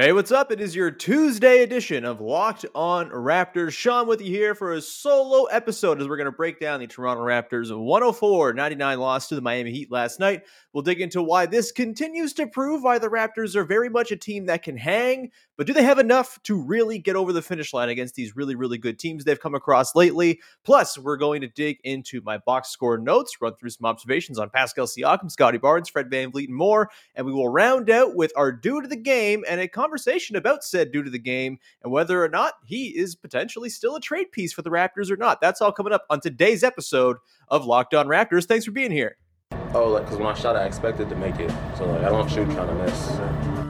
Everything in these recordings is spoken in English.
Hey, what's up? It is your Tuesday edition of Locked On Raptors. Sean with you here for a solo episode as we're going to break down the Toronto Raptors 104 99 loss to the Miami Heat last night. We'll dig into why this continues to prove why the Raptors are very much a team that can hang, but do they have enough to really get over the finish line against these really, really good teams they've come across lately? Plus, we're going to dig into my box score notes, run through some observations on Pascal Siakam, Scottie Barnes, Fred Van VanVleet, and more, and we will round out with our dude of the game and a conversation about said dude of the game and whether or not he is potentially still a trade piece for the Raptors or not. That's all coming up on today's episode of Locked On Raptors. Thanks for being here. Oh, like because when I shot, I expected to make it, so like I don't shoot trying to miss.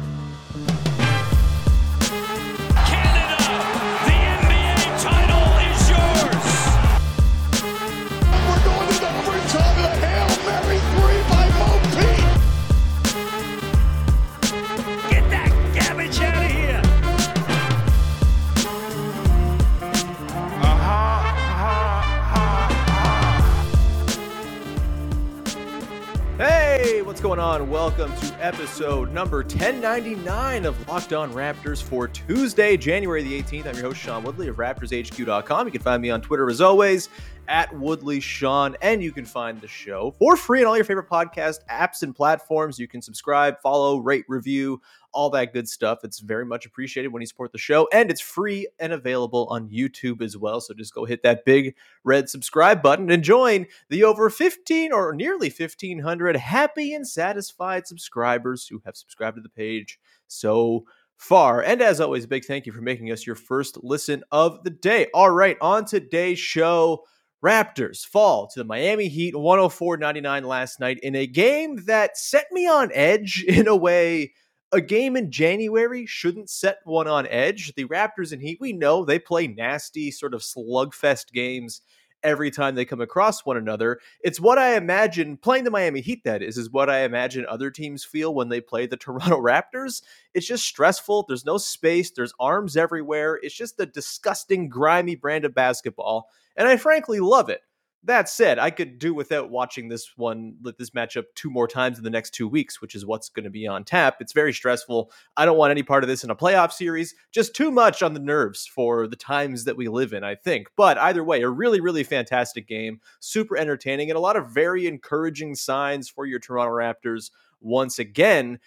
What's going on? Welcome to episode number 1099 of Locked On Raptors for Tuesday, January the 18th. I'm your host, Sean Woodley of RaptorsHQ.com. You can find me on Twitter as always at Woodley Sean, and you can find the show for free on all your favorite podcast apps and platforms. You can subscribe, follow, rate, review, all that good stuff. It's very much appreciated when you support the show, and it's free and available on YouTube as well. So just go hit that big red subscribe button and join the over 15 or nearly 1500 happy and satisfied subscribers who have subscribed to the page so far. And as always, big thank you for making us your first listen of the day. All right, on today's show, Raptors fall to the Miami Heat 104 99 last night in a game that set me on edge in a way a game in January shouldn't set one on edge. The Raptors and Heat, we know they play nasty, sort of slugfest games every time they come across one another. It's what I imagine playing the Miami Heat, that is, is what I imagine other teams feel when they play the Toronto Raptors. It's just stressful. There's no space, there's arms everywhere. It's just a disgusting, grimy brand of basketball. And I frankly love it. That said, I could do without watching this one, this matchup two more times in the next two weeks, which is what's going to be on tap. It's very stressful. I don't want any part of this in a playoff series. Just too much on the nerves for the times that we live in, I think. But either way, a really, really fantastic game, super entertaining, and a lot of very encouraging signs for your Toronto Raptors once again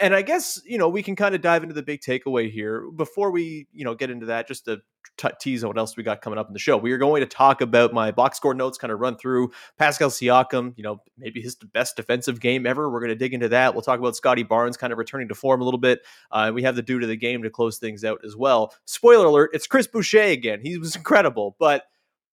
and I guess you know we can kind of dive into the big takeaway here before we you know get into that. Just to t- tease on what else we got coming up in the show, we are going to talk about my box score notes, kind of run through Pascal Siakam. You know, maybe his best defensive game ever. We're going to dig into that. We'll talk about Scotty Barnes kind of returning to form a little bit. Uh, we have the dude of the game to close things out as well. Spoiler alert: it's Chris Boucher again. He was incredible, but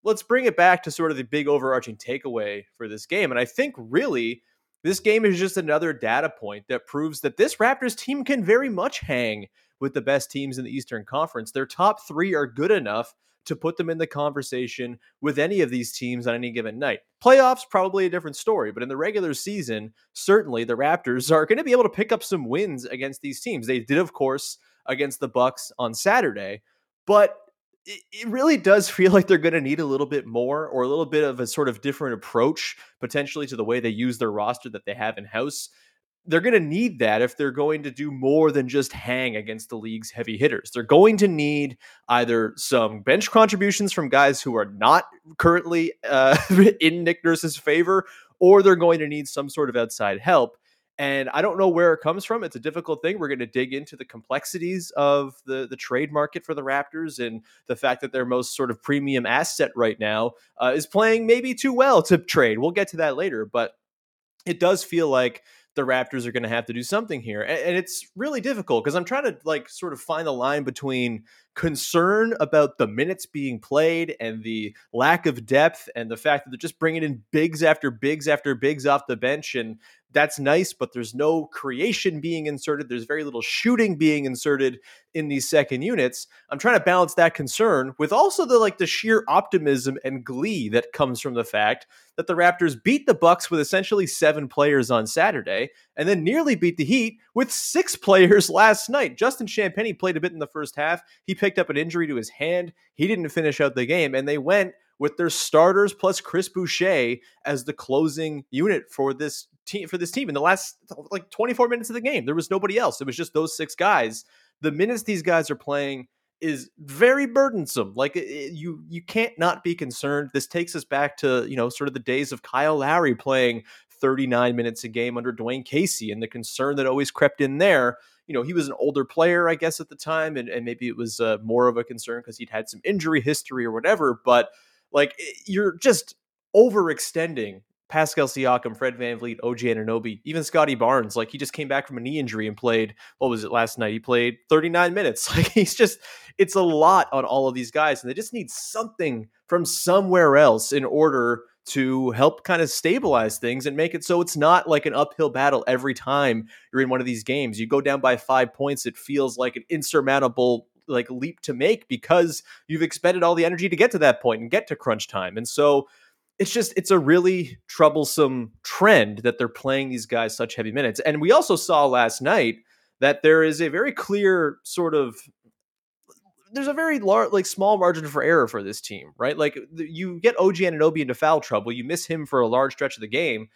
let's bring it back to sort of the big overarching takeaway for this game. And I think really this game is just another data point that proves that this Raptors team can very much hang with the best teams in the Eastern Conference. Their top three are good enough to put them in the conversation with any of these teams on any given night. Playoffs, probably a different story, but in the regular season, certainly the Raptors are going to be able to pick up some wins against these teams. They did, of course, against the Bucks on Saturday, but it, really does feel like they're going to need a little bit more or a little bit of a sort of different approach potentially to the way they use their roster that they have in house they're going to need that if they're going to do more than just hang against the league's heavy hitters. They're going to need either some bench contributions from guys who are not currently uh, in Nick Nurse's favor, or they're going to need some sort of outside help. And I don't know where it comes from. It's a difficult thing. We're going to dig into the complexities of the, the trade market for the Raptors and the fact that their most sort of premium asset right now uh, is playing maybe too well to trade. We'll get to that later. But it does feel like the Raptors are going to have to do something here. And, and it's really difficult because I'm trying to like sort of find the line between concern about the minutes being played and the lack of depth and the fact that they're just bringing in bigs after bigs after bigs off the bench and that's nice, but there's no creation being inserted. There's very little shooting being inserted in these second units. I'm trying to balance that concern with also the like the sheer optimism and glee that comes from the fact that the Raptors beat the Bucks with essentially seven players on Saturday, and then nearly beat the Heat with six players last night. Justin Champagnie played a bit in the first half. He picked up an injury to his hand. He didn't finish out the game, and they went with their starters plus Chris Boucher as the closing unit for this team for this team in the last like 24 minutes of the game. There was nobody else. It was just those six guys. The minutes these guys are playing is very burdensome. Like it, you you can't not be concerned. This takes us back to, you know, sort of the days of Kyle Lowry playing 39 minutes a game under Dwane Casey and the concern that always crept in there. You know, he was an older player, I guess, at the time, and, and maybe it was uh, more of a concern because he'd had some injury history or whatever. But like, you're just overextending Pascal Siakam, Fred VanVleet, OG Anunoby, even Scottie Barnes. Like he just came back from a knee injury and played, what was it last night? He played 39 minutes. Like he's just, it's a lot on all of these guys. And they just need something from somewhere else in order to help kind of stabilize things and make it so it's not like an uphill battle every time you're in one of these games. You go down by five points, it feels like an insurmountable like leap to make because you've expended all the energy to get to that point and get to crunch time. And so it's just it's a really troublesome trend that they're playing these guys such heavy minutes. And we also saw last night that there is a very clear sort of there's a very large like small margin for error for this team, right? Like you get OG Anunoby into foul trouble, you miss him for a large stretch of the game,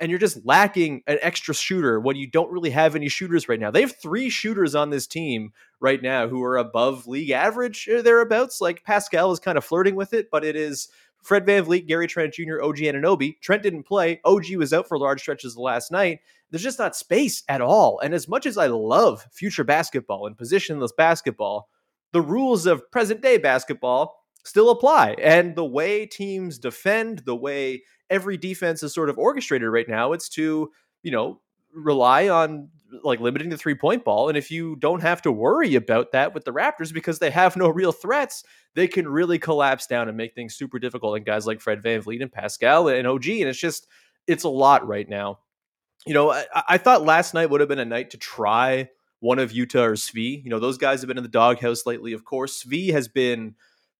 and you're just lacking an extra shooter when you don't really have any shooters right now. They have three shooters on this team right now who are above league average or thereabouts. Like Pascal is kind of flirting with it, but it is Fred Van VanVleet, Gary Trent Jr., OG Anunoby. Trent didn't play. OG was out for large stretches the last night. There's just not space at all. And as much as I love future basketball and positionless basketball, the rules of present day basketball still apply. And the way teams defend, the way every defense is sort of orchestrated right now, it's to, you know, rely on like limiting the three point ball. And if you don't have to worry about that with the Raptors because they have no real threats, they can really collapse down and make things super difficult. And guys like Fred VanVleet and Pascal and OG. And it's just, it's a lot right now. You know, I, I thought last night would have been a night to try one of Yuta or Svi. You know, those guys have been in the doghouse lately, of course. Svi has been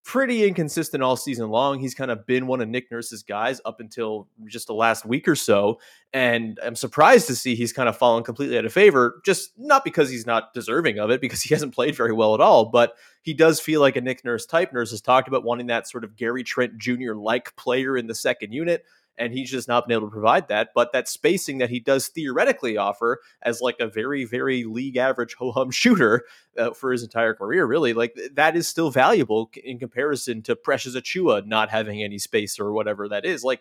pretty inconsistent all season long. He's kind of been one of Nick Nurse's guys up until just the last week or so. And I'm surprised to see he's kind of fallen completely out of favor, just not because he's not deserving of it, because he hasn't played very well at all, but he does feel like a Nick Nurse type. Nurse has talked about wanting that sort of Gary Trent Jr. like player in the second unit and he's just not been able to provide that. But that spacing that he does theoretically offer as like a very, very league average ho hum shooter uh, for his entire career, really, like that is still valuable in comparison to Precious Achiuwa not having any space or whatever that is. Like,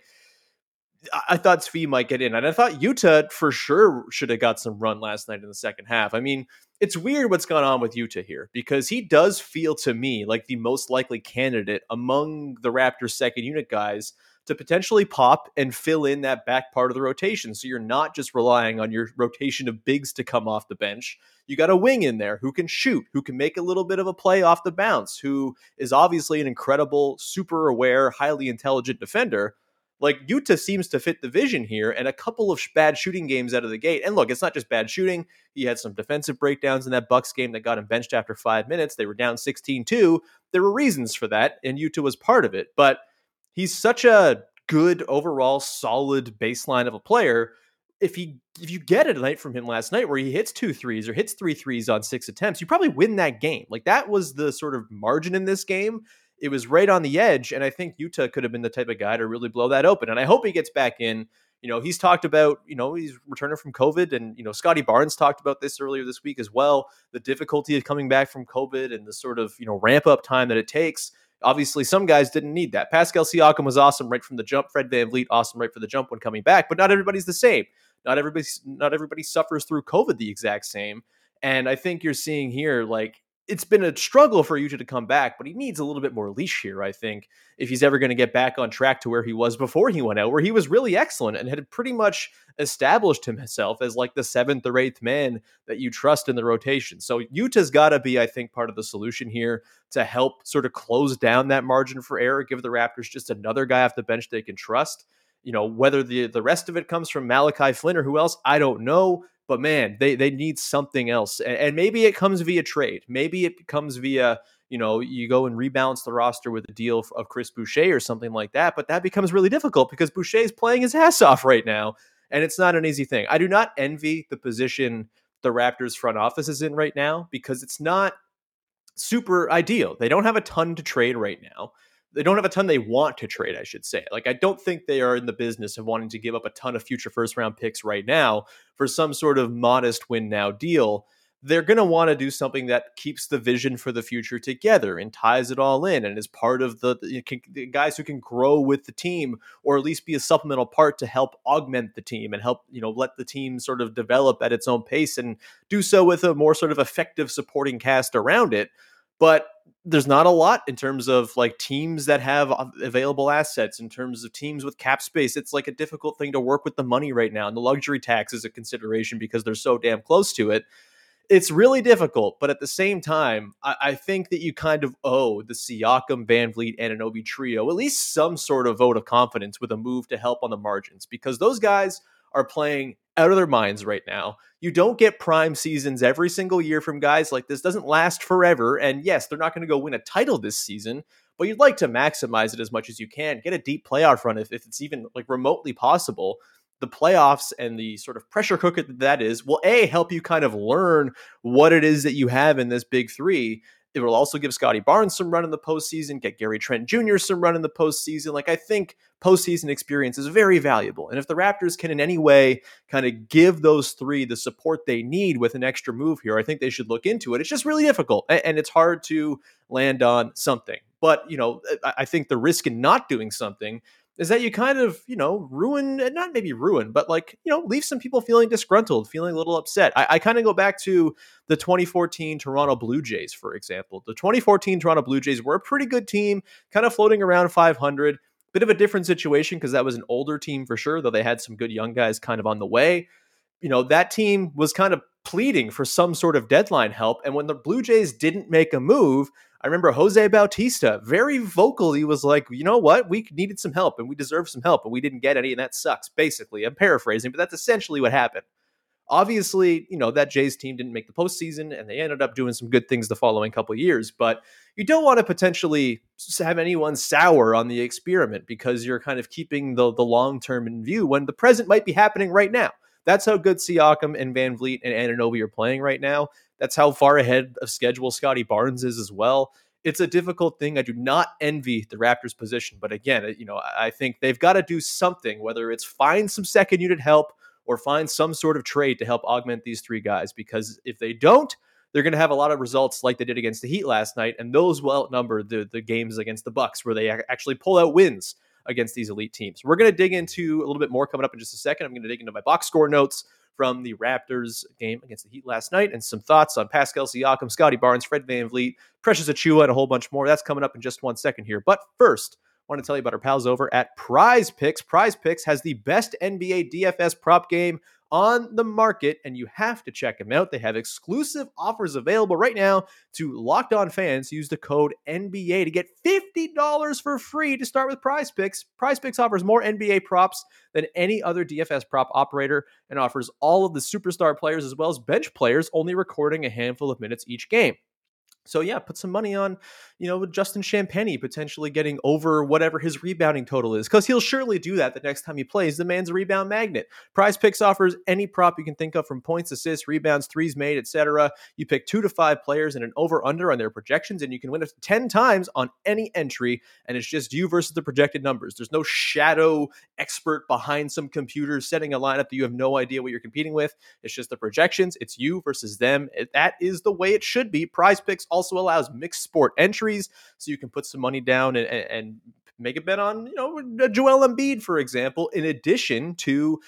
I thought Svi might get in, and I thought Yuta for sure should have got some run last night in the second half. I mean, it's weird what's gone on with Yuta here because he does feel to me like the most likely candidate among the Raptors second unit guys to potentially pop and fill in that back part of the rotation. So you're not just relying on your rotation of bigs to come off the bench. You got a wing in there who can shoot, who can make a little bit of a play off the bounce, who is obviously an incredible, super aware, highly intelligent defender. Like Yuta seems to fit the vision here, and a couple of bad shooting games out of the gate. And look, it's not just bad shooting. He had some defensive breakdowns in that Bucks game that got him benched after five minutes. They were down 16-2. There were reasons for that, and Yuta was part of it. But he's such a good overall solid baseline of a player if he if you get a night from him last night where he hits two threes or hits three threes on six attempts, you probably win that game. Like that was the sort of margin in this game. It was right on the edge, and I think Yuta could have been the type of guy to really blow that open. And I hope he gets back in. You know, he's talked about, you know, he's returning from COVID, and you know, Scotty Barnes talked about this earlier this week as well. The difficulty of coming back from COVID and the sort of you know ramp up time that it takes. Obviously, some guys didn't need that. Pascal Siakam was awesome right from the jump. Fred VanVleet awesome right for the jump when coming back, but not everybody's the same. Not everybody not everybody suffers through COVID the exact same. And I think you're seeing here like it's been a struggle for Yuta to come back, but he needs a little bit more leash here, I think, if he's ever going to get back on track to where he was before he went out, where he was really excellent and had pretty much established himself as like the seventh or eighth man that you trust in the rotation. So Yuta's got to be, I think, part of the solution here to help sort of close down that margin for error, give the Raptors just another guy off the bench they can trust. You know, whether the the rest of it comes from Malachi Flynn or who else, I don't know. But man, they they need something else, and, and maybe it comes via trade. Maybe it comes via you know you go and rebalance the roster with a deal of Chris Boucher or something like that. But that becomes really difficult because Boucher is playing his ass off right now, and it's not an easy thing. I do not envy the position the Raptors front office is in right now because it's not super ideal. They don't have a ton to trade right now they don't have a ton they want to trade, I should say. Like I don't think they are in the business of wanting to give up a ton of future first round picks right now for some sort of modest win now deal. They're going to want to do something that keeps the vision for the future together and ties it all in and is part of the, the, the guys who can grow with the team or at least be a supplemental part to help augment the team and help, you know, let the team sort of develop at its own pace and do so with a more sort of effective supporting cast around it but there's not a lot in terms of like teams that have available assets in terms of teams with cap space. It's like a difficult thing to work with the money right now and the luxury tax is a consideration because they're so damn close to it. It's really difficult but at the same time i, I think that you kind of owe the siakam vanvleet Anunoby trio at least some sort of vote of confidence with a move to help on the margins because those guys are playing out of their minds right now. You don't get prime seasons every single year from guys like this. Doesn't last forever. And yes, they're not going to go win a title this season, but you'd like to maximize it as much as you can. Get a deep playoff run if, if it's even like remotely possible. The playoffs and the sort of pressure cooker that that is will a help you kind of learn what it is that you have in this big three, it will also give Scotty Barnes some run in the postseason, get Gary Trent Jr. some run in the postseason. Like, I think postseason experience is very valuable. And if the Raptors can in any way kind of give those three the support they need with an extra move here, I think they should look into it. It's just really difficult and it's hard to land on something. But, you know, I think the risk in not doing something is that you kind of, you know, ruin, not maybe ruin, but like, you know, leave some people feeling disgruntled, feeling a little upset. I, I kind of go back to the 2014 Toronto Blue Jays, for example. The 2014 Toronto Blue Jays were a pretty good team, kind of floating around 500. Bit of a different situation because that was an older team for sure, though they had some good young guys kind of on the way. You know, that team was kind of pleading for some sort of deadline help. And when the Blue Jays didn't make a move, I remember Jose Bautista very vocally was like, you know what? We needed some help and we deserve some help and we didn't get any, and that sucks, basically. I'm paraphrasing, but that's essentially what happened. Obviously, you know, that Jays team didn't make the postseason and they ended up doing some good things the following couple years, but you don't want to potentially have anyone sour on the experiment because you're kind of keeping the, the long term in view when the present might be happening right now. That's how good Siakam and VanVleet and Anunoby are playing right now. That's how far ahead of schedule Scotty Barnes is as well. It's a difficult thing. I do not envy the Raptors' position, but again, you know, I think they've got to do something, whether it's find some second unit help or find some sort of trade to help augment these three guys. Because if they don't, they're going to have a lot of results like they did against the Heat last night, and those will outnumber the the games against the Bucks where they actually pull out wins against these elite teams. We're going to dig into a little bit more coming up in just a second. I'm going to dig into my box score notes from the Raptors game against the Heat last night and some thoughts on Pascal Siakam, Scotty Barnes, Fred Van VanVleet, Precious Achiuwa, and a whole bunch more. That's coming up in just one second here. But first, I want to tell you about our pals over at Prize Picks. Prize Picks has the best NBA DFS prop game on the market, and you have to check them out. They have exclusive offers available right now to locked on fans. Use the code NBA to get $50 for free to start with Prize Picks. Prize Picks offers more NBA props than any other DFS prop operator and offers all of the superstar players as well as bench players, only recording a handful of minutes each game. So yeah, put some money on, you know, Justin Champagnie potentially getting over whatever his rebounding total is, because he'll surely do that the next time he plays. The man's a rebound magnet. Prize Picks offers any prop you can think of, from points, assists, rebounds, threes made, etc. You pick two to five players and an over under on their projections, and you can win it ten times on any entry. And it's just you versus the projected numbers. There's no shadow expert behind some computer setting a lineup that you have no idea what you're competing with. It's just the projections. It's you versus them. That is the way it should be. Prize Picks also allows mixed sport entries, so you can put some money down and, and, make a bet on, you know, Joel Embiid, for example, in addition to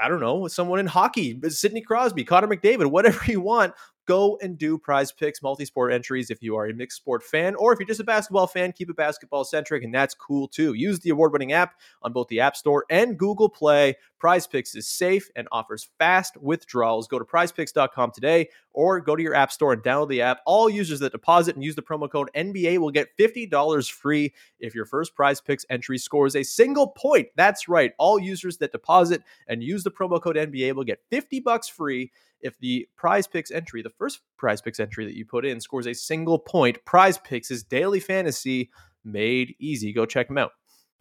I don't know, someone in hockey, uh, Sidney Crosby, Connor McDavid, whatever you want. Go and do prize picks, multi sport entries if you are a mixed sport fan, or if you're just a basketball fan, keep it basketball centric, and that's cool too. Use the award winning app on both the App Store and Google Play. Prize Picks is safe and offers fast withdrawals. Go to prizepicks.com today or go to your App Store and download the app. All users that deposit and use the promo code NBA will get $50 free if your first Prize Picks entry scores a single point. That's right. All users that deposit and use the promo code NBA will get 50 bucks free if the prize picks entry, the first prize picks entry that you put in, scores a single point. Prize picks is daily fantasy made easy. Go check them out.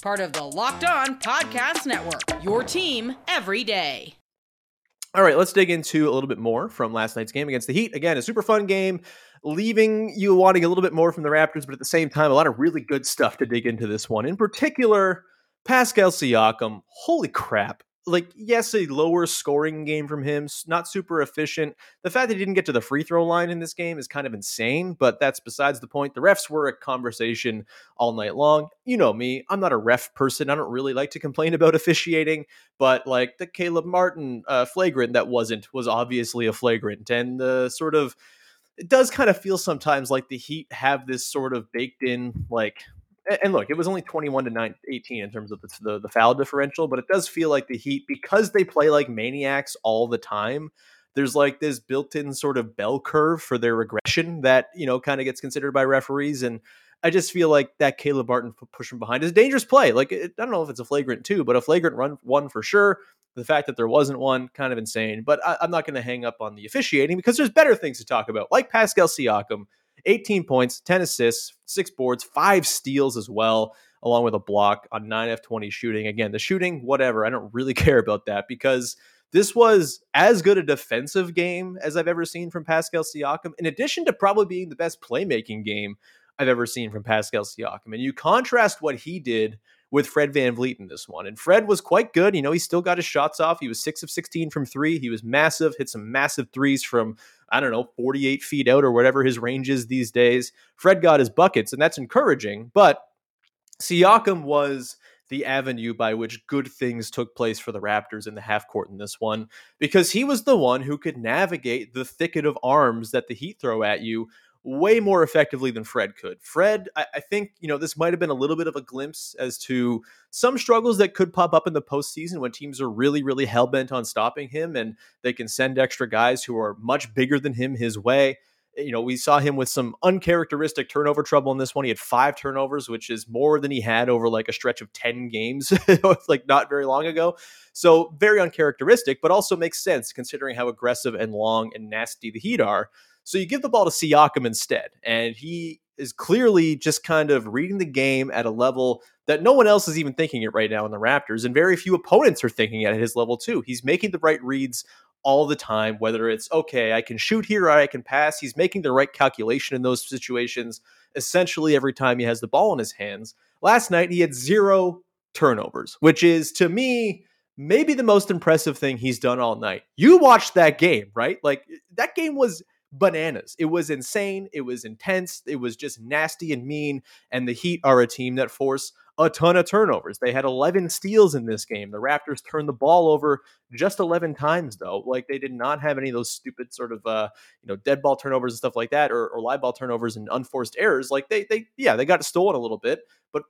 Part of the Locked On Podcast Network, your team every day. All right, let's dig into a little bit more from last night's game against the Heat. Again, a super fun game, leaving you wanting a little bit more from the Raptors, but at the same time, a lot of really good stuff to dig into this one. In particular, Pascal Siakam. Holy crap like yes, a lower scoring game from him, not super efficient. The fact that he didn't get to the free throw line in this game is kind of insane, but that's besides the point. The refs were a conversation all night long. You know me, I'm not a ref person. I don't really like to complain about officiating, but like the Caleb Martin uh, flagrant that wasn't was obviously a flagrant, and the sort of it does kind of feel sometimes like the Heat have this sort of baked in like and look, it was only 21 to 9, 18 in terms of the, the, the foul differential, but it does feel like the Heat, because they play like maniacs all the time, there's like this built-in sort of bell curve for their regression that, you know, kind of gets considered by referees. And I just feel like that Caleb Martin push from behind is a dangerous play. Like, it, I don't know if it's a flagrant two, but a flagrant run one for sure. The fact that there wasn't one, kind of insane. But I, I'm not going to hang up on the officiating because there's better things to talk about, like Pascal Siakam, 18 points, 10 assists, six boards, five steals as well, along with a block on 9F20 shooting. Again, the shooting, whatever. I don't really care about that because this was as good a defensive game as I've ever seen from Pascal Siakam, in addition to probably being the best playmaking game I've ever seen from Pascal Siakam. And you contrast what he did with Fred VanVleet in this one. And Fred was quite good. You know, he still got his shots off. He was six of 16 from three. He was massive, hit some massive threes from, I don't know, 48 feet out or whatever his range is these days. Fred got his buckets, and that's encouraging. But Siakam was the avenue by which good things took place for the Raptors in the half court in this one because he was the one who could navigate the thicket of arms that the Heat throw at you way more effectively than Fred could. Fred, I, I, think, you know, this might have been a little bit of a glimpse as to some struggles that could pop up in the postseason when teams are really, really hell bent on stopping him and they can send extra guys who are much bigger than him his way. Eh, you know, we saw him with some uncharacteristic turnover trouble in this one. He had five turnovers, which is more than he had over like a stretch of 10 games, like not very long ago. So, very uncharacteristic, but also makes sense considering how aggressive and long and nasty the Heat are. So you give the ball to Siakam instead, and he is clearly just kind of reading the game at a level that no one else is even thinking it right now in the Raptors, and very few opponents are thinking at his level too. He's making the right reads all the time, whether it's okay, I can shoot here or I can pass. He's making the right calculation in those situations essentially every time he has the ball in his hands. Last night, he had zero turnovers, which is to me maybe the most impressive thing he's done all night. You watched that game, right? Like that game was bananas. It was insane. It was intense. It was just nasty and mean. And the Heat are a team that force a ton of turnovers. They had 11 steals in this game. The Raptors turned the ball over just 11 times, though. Like they did not have any of those stupid sort of, uh, you know, dead ball turnovers and stuff like that, or, or live ball turnovers and unforced errors. Like they, they, yeah, they got stolen a little bit, but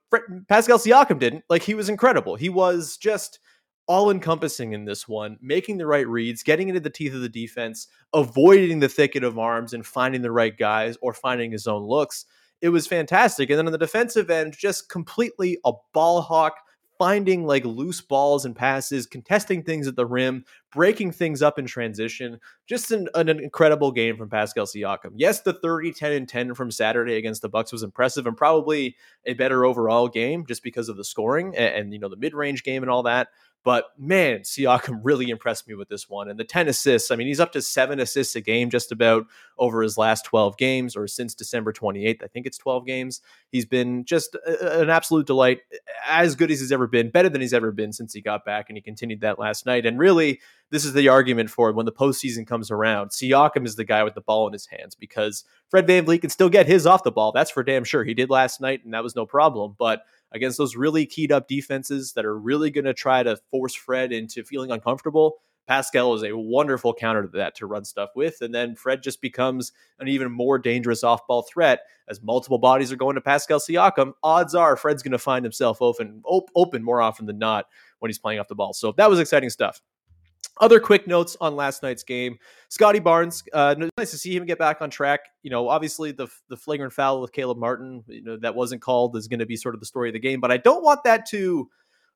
Pascal Siakam didn't. Like he was incredible. He was just all encompassing in this one, making the right reads, getting into the teeth of the defense, avoiding the thicket of arms, and finding the right guys or finding his own looks it was fantastic. And then on the defensive end, just completely a ball hawk, finding like loose balls and passes, contesting things at the rim, breaking things up in transition. Just an, an, incredible game from Pascal Siakam. Yes, the 30, 10, and 10 from Saturday against the Bucks was impressive and probably a better overall game just because of the scoring and, and you know the mid-range game and all that. But man, Siakam really impressed me with this one. And the 10 assists, I mean, he's up to seven assists a game just about over his last 12 games or since December 28th. I think it's 12 games. He's been just a, an absolute delight, as good as he's ever been, better than he's ever been since he got back. And he continued that last night. And really, this is the argument for when the postseason comes around. Siakam is the guy with the ball in his hands because Fred Van VanVleet can still get his off the ball. That's for damn sure. He did last night, and that was no problem. But against those really keyed up defenses that are really going to try to force Fred into feeling uncomfortable. Pascal is a wonderful counter to that to run stuff with. And then Fred just becomes an even more dangerous off ball threat as multiple bodies are going to Pascal Siakam. Odds are Fred's going to find himself open, op- open more often than not when he's playing off the ball. So that was exciting stuff. Other quick notes on last night's game: Scottie Barnes. Uh, nice to see him get back on track. You know, obviously the the flagrant foul with Caleb Martin, you know, that wasn't called is going to be sort of the story of the game. But I don't want that to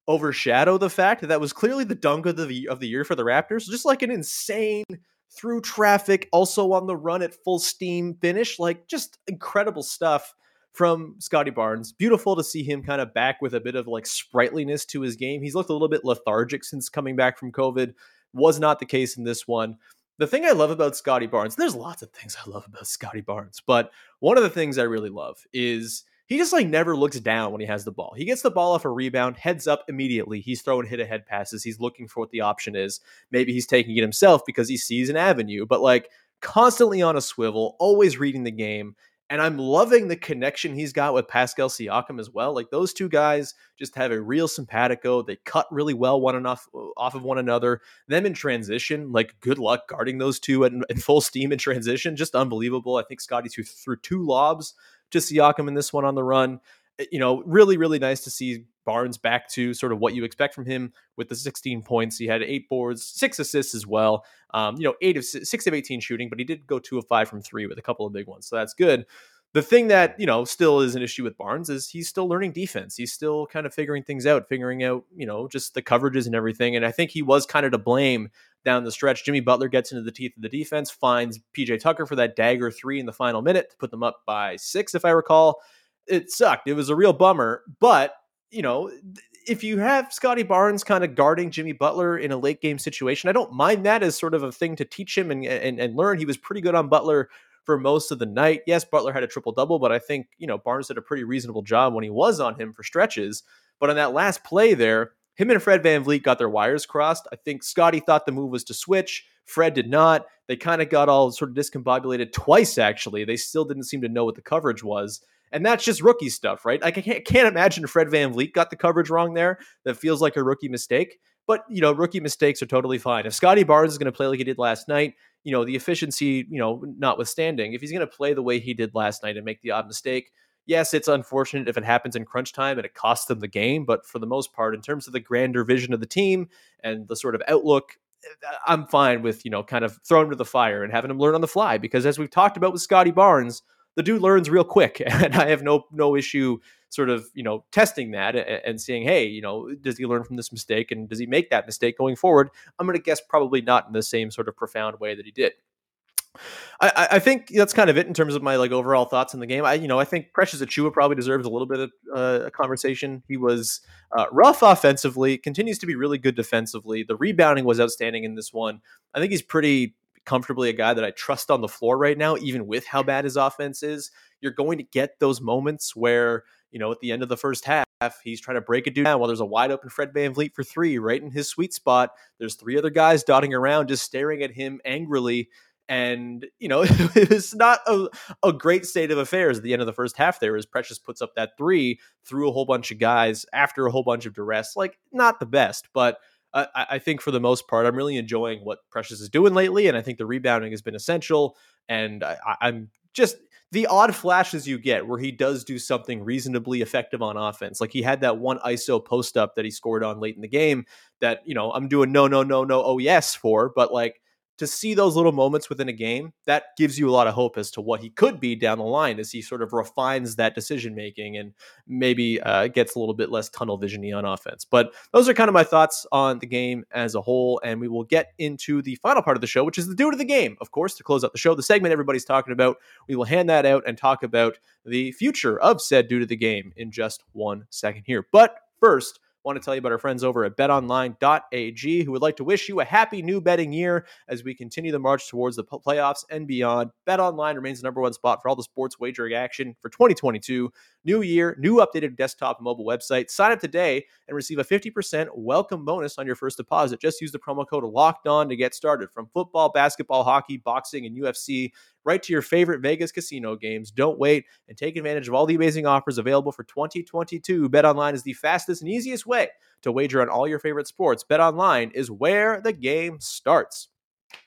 overshadow the fact that that was clearly the dunk of the of the year for the Raptors. Just like an insane through traffic, also on the run at full steam finish. Like just incredible stuff from Scottie Barnes. Beautiful to see him kind of back with a bit of like sprightliness to his game. He's looked a little bit lethargic since coming back from COVID. Was not the case in this one. The thing I love about Scotty Barnes, there's lots of things I love about Scotty Barnes, but one of the things I really love is he just like never looks down when he has the ball. He gets the ball off a rebound, heads up immediately. He's throwing hit ahead passes. He's looking for what the option is. Maybe he's taking it himself because he sees an avenue, but like constantly on a swivel, always reading the game. And I'm loving the connection he's got with Pascal Siakam as well. Like those two guys just have a real simpatico. They cut really well one enough off of one another. Them in transition, like good luck guarding those two in, in full steam in transition. Just unbelievable. I think Scottie threw, threw two lobs to Siakam in this one on the run. Eh, you know, really, really nice to see Barnes back to sort of what you expect from him with the 16 points. He had eight boards, six assists as well. Um, you know, eight of six of 18 shooting, but he did go two of five from three with a couple of big ones. So that's good. The thing that, you know, still is an issue with Barnes is he's still learning defense. He's still kind of figuring things out, figuring out, you know, just the coverages and everything. And I think he was kind of to blame down the stretch. Jimmy Butler gets into the teeth of the defense, finds PJ Tucker for that dagger three in the final minute to put them up by six, if I recall. It sucked. It was a real bummer. But, you know, if you have Scotty Barnes kind of guarding Jimmy Butler in a late game situation, I don't mind that as sort of a thing to teach him and, and, and learn. He was pretty good on Butler for most of the night. Yes, Butler had a triple double, but I think, you know, Barnes did a pretty reasonable job when he was on him for stretches. But on that last play there, him and Fred VanVleet got their wires crossed. I think Scotty thought the move was to switch. Fred did not. They kind of got all sort of discombobulated twice, actually. They still didn't seem to know what the coverage was. And that's just rookie stuff, right? Like I can't, can't imagine Fred VanVleet got the coverage wrong there. That feels like a rookie mistake. But, you know, rookie mistakes are totally fine. If Scotty Barnes is going to play like he did last night, you know, the efficiency, you know, notwithstanding, if he's going to play the way he did last night and make the odd mistake, yes, it's unfortunate if it happens in crunch time and it costs them the game. But for the most part, in terms of the grander vision of the team and the sort of outlook, I'm fine with, you know, kind of throwing him to the fire and having him learn on the fly. Because as we've talked about with Scotty Barnes, the dude learns real quick. And I have no no issue sort of, you know, testing that and seeing, hey, you know, does he learn from this mistake and does he make that mistake going forward? I'm going to guess probably not in the same sort of profound way that he did. I, I, think that's kind of it in terms of my like overall thoughts in the game. I you know I think Precious Achiuwa probably deserves a little bit of uh, a conversation. He was uh, rough offensively, continues to be really good defensively. The rebounding was outstanding in this one. I think he's pretty comfortably a guy that I trust on the floor right now, even with how bad his offense is. You're going to get those moments where you know at the end of the first half he's trying to break a dude down while there's a wide open Fred VanVleet for three right in his sweet spot. There's three other guys dotting around just staring at him angrily And, you know, it was not a, a great state of affairs at the end of the first half there as Precious puts up that three through a whole bunch of guys after a whole bunch of duress. Like, not the best, but I, I think for the most part, I'm really enjoying what Precious is doing lately. And I think the rebounding has been essential. And I, I'm just the odd flashes you get where he does do something reasonably effective on offense. Like he had that one ISO post up that he scored on late in the game that, you know, I'm doing no, no, no, no, oh yes for, but like to see those little moments within a game, that gives you a lot of hope as to what he could be down the line as he sort of refines that decision making and maybe uh, gets a little bit less tunnel visiony on offense. But those are kind of my thoughts on the game as a whole. And we will get into the final part of the show, which is the dude of the game, of course, to close out the show. The segment everybody's talking about, we will hand that out and talk about the future of said dude of the game in just one second here. But first, want to tell you about our friends over at betonline.ag who would like to wish you a happy new betting year as we continue the march towards the playoffs and beyond. BetOnline remains the number one spot for all the sports wagering action for 2022. New year, new updated desktop and mobile website. Sign up today and receive a 50% welcome bonus on your first deposit. Just use the promo code LOCKED ON to get started. From football, basketball, hockey, boxing, and UFC, right to your favorite Vegas casino games. Don't wait and take advantage of all the amazing offers available for 2022. BetOnline is the fastest and easiest way to wager on all your favorite sports. BetOnline is where the game starts.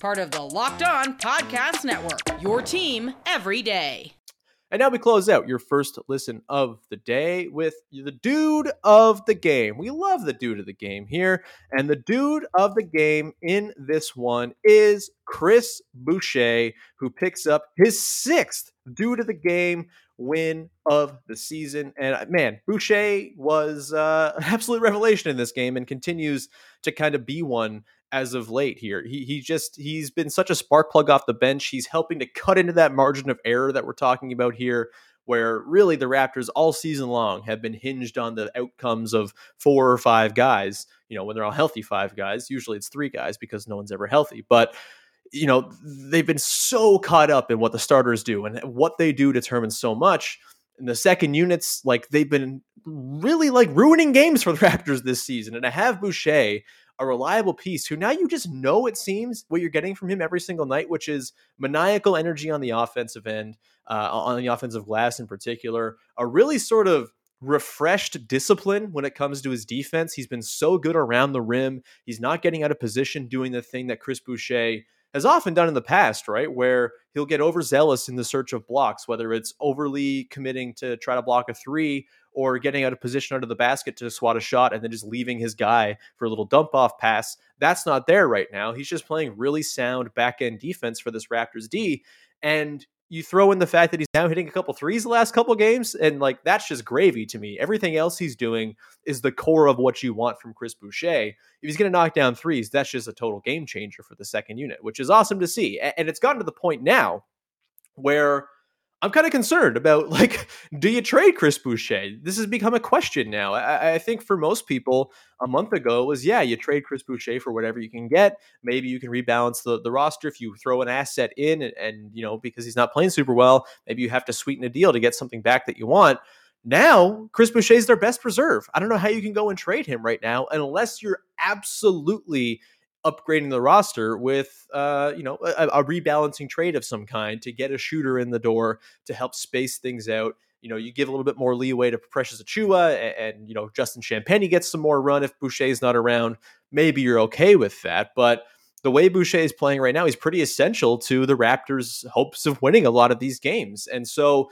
Part of the Locked On Podcast Network, your team every day. And now we close out your first listen of the day with the dude of the game. We love the dude of the game here. And the dude of the game in this one is Chris Boucher, who picks up his sixth dude of the game win of the season. And uh, man, Boucher was uh, an absolute revelation in this game and continues to kind of be one as of late here. He he just he's been such a spark plug off the bench. He's helping to cut into that margin of error that we're talking about here where really the Raptors all season long have been hinged on the outcomes of four or five guys, you know, when they're all healthy five guys. Usually it's three guys because no one's ever healthy. But you know, they've been so caught up in what the starters do and what they do determines so much. And the second units, like they've been really like ruining games for the Raptors this season. And to have Boucher a reliable piece who now you just know it seems what you're getting from him every single night, which is maniacal energy on the offensive end, uh, on the offensive glass in particular, a really sort of refreshed discipline when it comes to his defense. He's been so good around the rim. He's not getting out of position doing the thing that Chris Boucher has often done in the past, right? Where he'll get overzealous in the search of blocks, whether it's overly committing to try to block a three or getting out of position under the basket to swat a shot and then just leaving his guy for a little dump off pass. That's not there right now. He's just playing really sound back end defense for this Raptors D. And you throw in the fact that he's now hitting a couple threes the last couple games, and like that's just gravy to me. Everything else he's doing is the core of what you want from Chris Boucher. If he's going to knock down threes, that's just a total game changer for the second unit, which is awesome to see. And it's gotten to the point now where I'm kind of concerned about like, do you trade Chris Boucher? This has become a question now. I, I, think for most people, a month ago it was yeah, you trade Chris Boucher for whatever you can get. Maybe you can rebalance the, the roster if you throw an asset in, and, and you know because he's not playing super well, maybe you have to sweeten a deal to get something back that you want. Now, Chris Boucher is their best reserve. I don't know how you can go and trade him right now unless you're absolutely upgrading the roster with uh, you know a, a, rebalancing trade of some kind to get a shooter in the door to help space things out. You know, you give a little bit more leeway to Precious Achiuwa, and, and you know Justin Champagnie gets some more run if Boucher's not around. Maybe you're okay with that, but the way Boucher is playing right now, he's pretty essential to the Raptors' hopes of winning a lot of these games, and so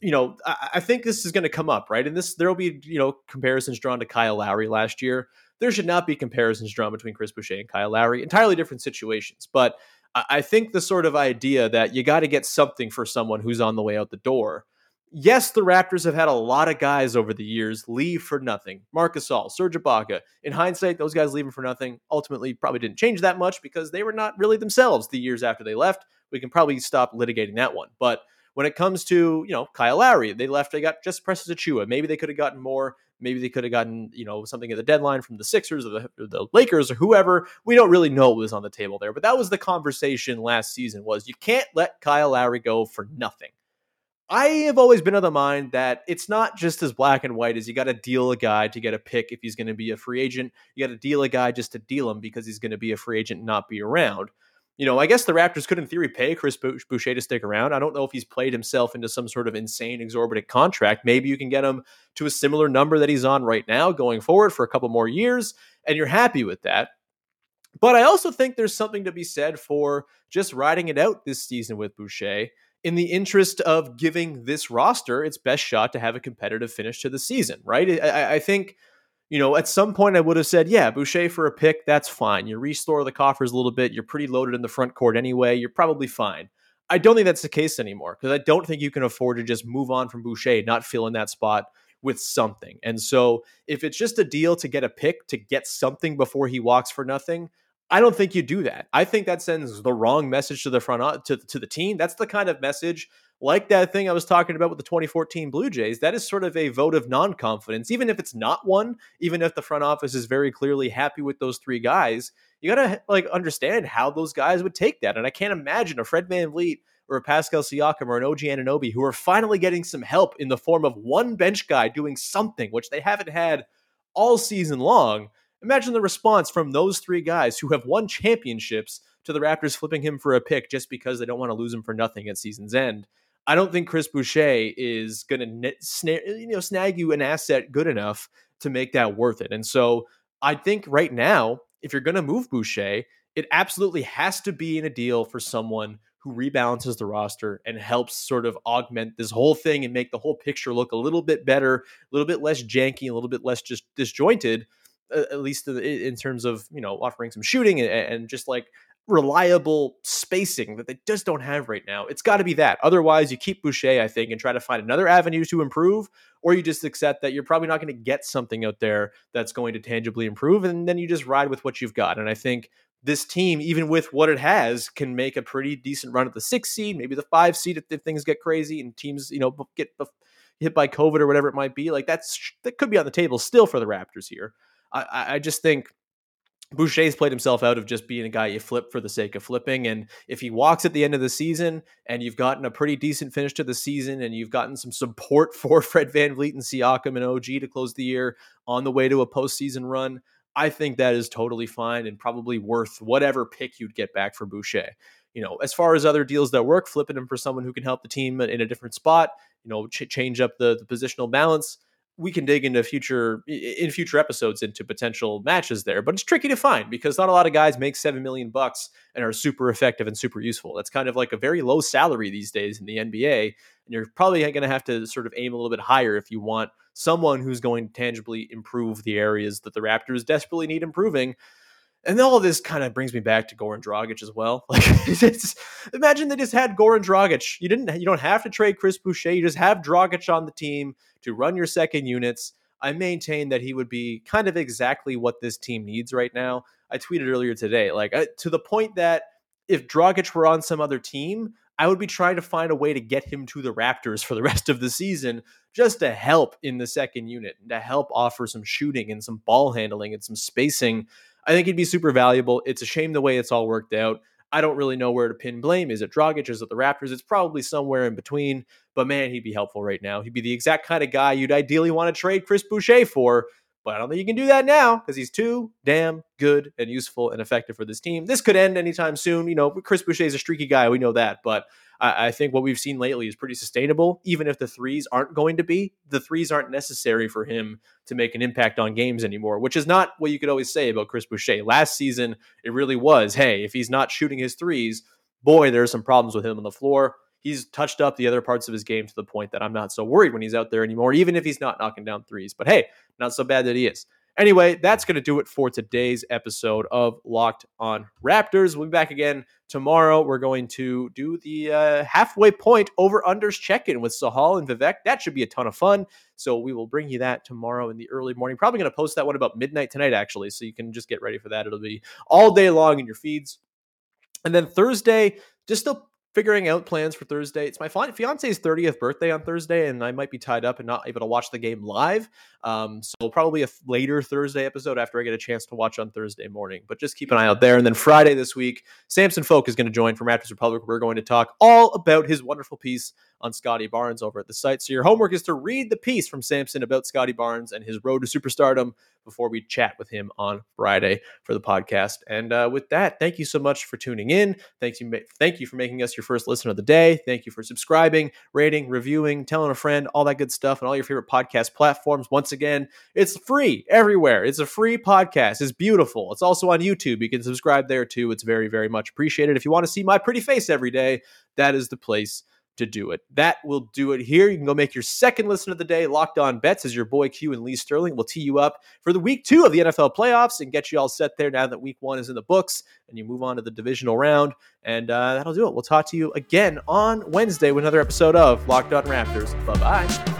you know, I, I think this is going to come up, right? And this there will be, you know, comparisons drawn to Kyle Lowry last year there should not be comparisons drawn between Chris Boucher and Kyle Lowry. Entirely different situations. But I think the sort of idea that you got to get something for someone who's on the way out the door. Yes, the Raptors have had a lot of guys over the years leave for nothing. Marcus Gasol, Serge Ibaka. In hindsight, those guys leaving for nothing ultimately probably didn't change that much because they were not really themselves the years after they left. We can probably stop litigating that one. But When it comes to, you know, Kyle Lowry, they left, they got just Precious Achiuwa. Maybe they could have gotten more. Maybe they could have gotten, you know, something at the deadline from the Sixers or the, or the Lakers or whoever. We don't really know what was on the table there, but that was the conversation last season was you can't let Kyle Lowry go for nothing. I have always been of the mind that it's not just as black and white as you got to deal a guy to get a pick if he's going to be a free agent. You got to deal a guy just to deal him because he's going to be a free agent and not be around. You know, I guess the Raptors could, in theory, pay Chris Boucher to stick around. I don't know if he's played himself into some sort of insane, exorbitant contract. Maybe you can get him to a similar number that he's on right now going forward for a couple more years, and you're happy with that. But I also think there's something to be said for just riding it out this season with Boucher in the interest of giving this roster its best shot to have a competitive finish to the season, right? I, I, think, you know, at some point I would have said, yeah, Boucher for a pick, that's fine. You restore the coffers a little bit. You're pretty loaded in the front court anyway. You're probably fine. I don't think that's the case anymore because I don't think you can afford to just move on from Boucher, not fill in that spot with something. And so if it's just a deal to get a pick to get something before he walks for nothing, I don't think you do that. I think that sends the wrong message to the front to, to the team. That's the kind of message like that thing I was talking about with the 2014 Blue Jays. That is sort of a vote of non-confidence, even if it's not one. Even if the front office is very clearly happy with those three guys, you gotta like understand how those guys would take that. And I can't imagine a Fred VanVleet or a Pascal Siakam or an OG Anunoby who are finally getting some help in the form of one bench guy doing something, which they haven't had all season long Imagine the response from those three guys who have won championships to the Raptors flipping him for a pick just because they don't want to lose him for nothing at season's end. I don't think Chris Boucher is going to you know, snag you an asset good enough to make that worth it. And so I think right now, if you're going to move Boucher, it absolutely has to be in a deal for someone who rebalances the roster and helps sort of augment this whole thing and make the whole picture look a little bit better, a little bit less janky, a little bit less just disjointed at least in terms of you know offering some shooting and, just like reliable spacing that they just don't have right now. It's got to be that. Otherwise, you keep Boucher, I think, and try to find another avenue to improve, or you just accept that you're probably not going to get something out there that's going to tangibly improve, and then you just ride with what you've got. And I think this team, even with what it has, can make a pretty decent run at the six seed, maybe the five seed if, things get crazy and teams, you know, get hit by COVID or whatever it might be. Like that's that could be on the table still for the Raptors here. I, I just think Boucher's played himself out of just being a guy you flip for the sake of flipping. And if he walks at the end of the season and you've gotten a pretty decent finish to the season and you've gotten some support for Fred VanVleet and Siakam and OG to close the year on the way to a postseason run, I think that is totally fine and probably worth whatever pick you'd get back for Boucher. You know, as far as other deals that work, flipping him for someone who can help the team in a different spot, you know, ch- change up the, the positional balance we can dig into future in future episodes into potential matches there, but it's tricky to find because not a lot of guys make seven million bucks and are super effective and super useful. That's kind of like a very low salary these days in the NBA, and you're probably going to have to sort of aim a little bit higher if you want someone who's going to tangibly improve the areas that the Raptors desperately need improving. And all this kind of brings me back to Goran Dragic as well. Like, imagine they just had Goran Dragic. You didn't. You don't have to trade Chris Boucher. You just have Dragic on the team to run your second units. I maintain that he would be kind of exactly what this team needs right now. I tweeted earlier today, like uh, to the point that if Dragic were on some other team, I would be trying to find a way to get him to the Raptors for the rest of the season just to help in the second unit and to help offer some shooting and some ball handling and some spacing. I think he'd be super valuable. It's a shame the way it's all worked out. I don't really know where to pin blame. Is it Dragic? Is it the Raptors? It's probably somewhere in between. But man, he'd be helpful right now. He'd be the exact kind of guy you'd ideally want to trade Chris Boucher for. But I don't think you can do that now because he's too damn good and useful and effective for this team. This could end anytime soon. You know, Chris Boucher is a streaky guy. We know that. But I, I think what we've seen lately is pretty sustainable. Even if the threes aren't going to be, the threes aren't necessary for him to make an impact on games anymore, which is not what you could always say about Chris Boucher. Last season, it really was hey, if he's not shooting his threes, boy, there's some problems with him on the floor. He's touched up the other parts of his game to the point that I'm not so worried when he's out there anymore, even if he's not knocking down threes. But hey, not so bad that he is. Anyway, that's going to do it for today's episode of Locked on Raptors. We'll be back again tomorrow. We're going to do the uh, halfway point over unders check in with Sahal and Vivek. That should be a ton of fun. So we will bring you that tomorrow in the early morning. Probably going to post that one about midnight tonight, actually. So you can just get ready for that. It'll be all day long in your feeds. And then Thursday, just a figuring out plans for Thursday. It's my fiance's 30th birthday on Thursday, and I might be tied up and not able to watch the game live. Um, so probably a later Thursday episode after I get a chance to watch on Thursday morning. But just keep an eye out there. And then Friday this week, Samson Folk is going to join from Raptors Republic. We're going to talk all about his wonderful piece on Scottie Barnes over at the site. So your homework is to read the piece from Samson about Scottie Barnes and his road to superstardom before we chat with him on Friday for the podcast. And uh, with that, thank you so much for tuning in. Thank you, thank you for making us your first listener of the day. Thank you for subscribing, rating, reviewing, telling a friend, all that good stuff, and all your favorite podcast platforms. Once again, it's free everywhere. It's a free podcast. It's beautiful. It's also on YouTube. You can subscribe there too. It's very, very much appreciated. If you want to see my pretty face every day, that is the place to do it. That will do it here. You can go make your second listen of the day. Locked on bets as your boy Q and Lee Sterling will tee you up for the week two of the NFL playoffs and get you all set there now that week one is in the books and you move on to the divisional round. And uh, that'll do it. We'll talk to you again on Wednesday with another episode of Locked On Raptors. Bye bye.